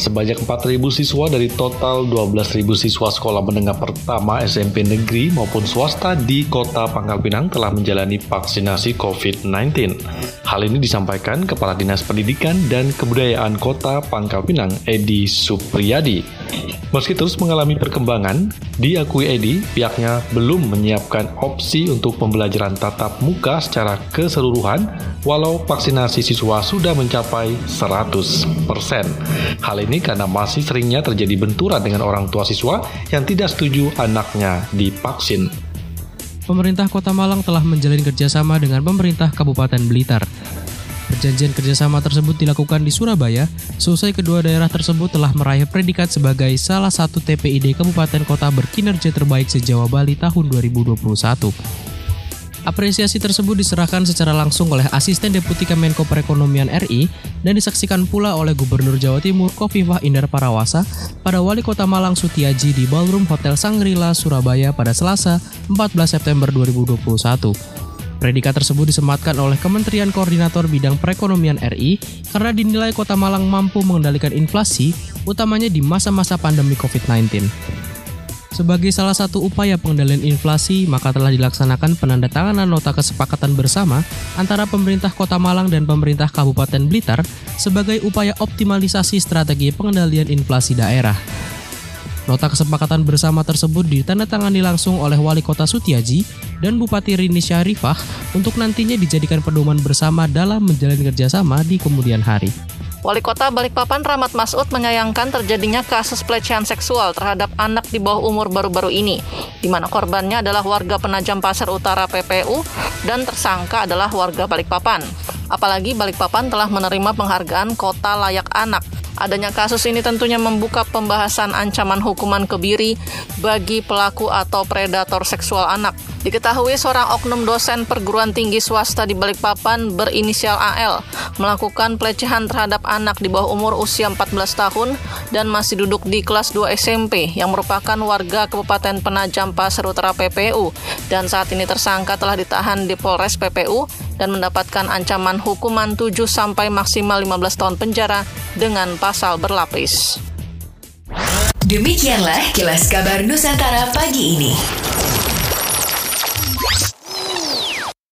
Sebanyak 4.000 siswa dari total 12.000 siswa sekolah menengah pertama SMP negeri maupun swasta di kota Pangkal Pinang telah menjalani vaksinasi COVID-19. Hal ini disampaikan Kepala Dinas Pendidikan dan Kebudayaan Kota Pangkal Pinang, Edi Supriyadi. Meski terus mengalami perkembangan, diakui Edi, pihaknya belum menyiapkan opsi untuk pembelajaran tatap muka secara keseluruhan, walau vaksinasi siswa sudah mencapai 100%. Hal ini karena masih seringnya terjadi benturan dengan orang tua siswa yang tidak setuju anaknya divaksin pemerintah Kota Malang telah menjalin kerjasama dengan pemerintah Kabupaten Blitar. Perjanjian kerjasama tersebut dilakukan di Surabaya, selesai kedua daerah tersebut telah meraih predikat sebagai salah satu TPID Kabupaten Kota berkinerja terbaik se-Jawa Bali tahun 2021. Apresiasi tersebut diserahkan secara langsung oleh Asisten Deputi Kemenko Perekonomian RI dan disaksikan pula oleh Gubernur Jawa Timur Kofifah Indar Parawasa pada Wali Kota Malang Sutiaji di Ballroom Hotel Sangrila, Surabaya pada Selasa 14 September 2021. Predikat tersebut disematkan oleh Kementerian Koordinator Bidang Perekonomian RI karena dinilai Kota Malang mampu mengendalikan inflasi, utamanya di masa-masa pandemi COVID-19. Sebagai salah satu upaya pengendalian inflasi, maka telah dilaksanakan penandatanganan nota kesepakatan bersama antara pemerintah Kota Malang dan pemerintah Kabupaten Blitar sebagai upaya optimalisasi strategi pengendalian inflasi daerah. Nota kesepakatan bersama tersebut ditandatangani langsung oleh Wali Kota Sutiaji dan Bupati Rini Syarifah untuk nantinya dijadikan pedoman bersama dalam menjalin kerjasama di kemudian hari. Wali Kota Balikpapan Rahmat Masud menyayangkan terjadinya kasus pelecehan seksual terhadap anak di bawah umur baru-baru ini, di mana korbannya adalah warga Penajam Pasar Utara PPU dan tersangka adalah warga Balikpapan. Apalagi Balikpapan telah menerima penghargaan Kota Layak Anak Adanya kasus ini tentunya membuka pembahasan ancaman hukuman kebiri bagi pelaku atau predator seksual anak. Diketahui seorang oknum dosen perguruan tinggi swasta di Balikpapan berinisial AL melakukan pelecehan terhadap anak di bawah umur usia 14 tahun dan masih duduk di kelas 2 SMP yang merupakan warga Kabupaten Penajam Pasir Utara PPU dan saat ini tersangka telah ditahan di Polres PPU dan mendapatkan ancaman hukuman 7 sampai maksimal 15 tahun penjara dengan pasal berlapis. Demikianlah kilas kabar Nusantara pagi ini.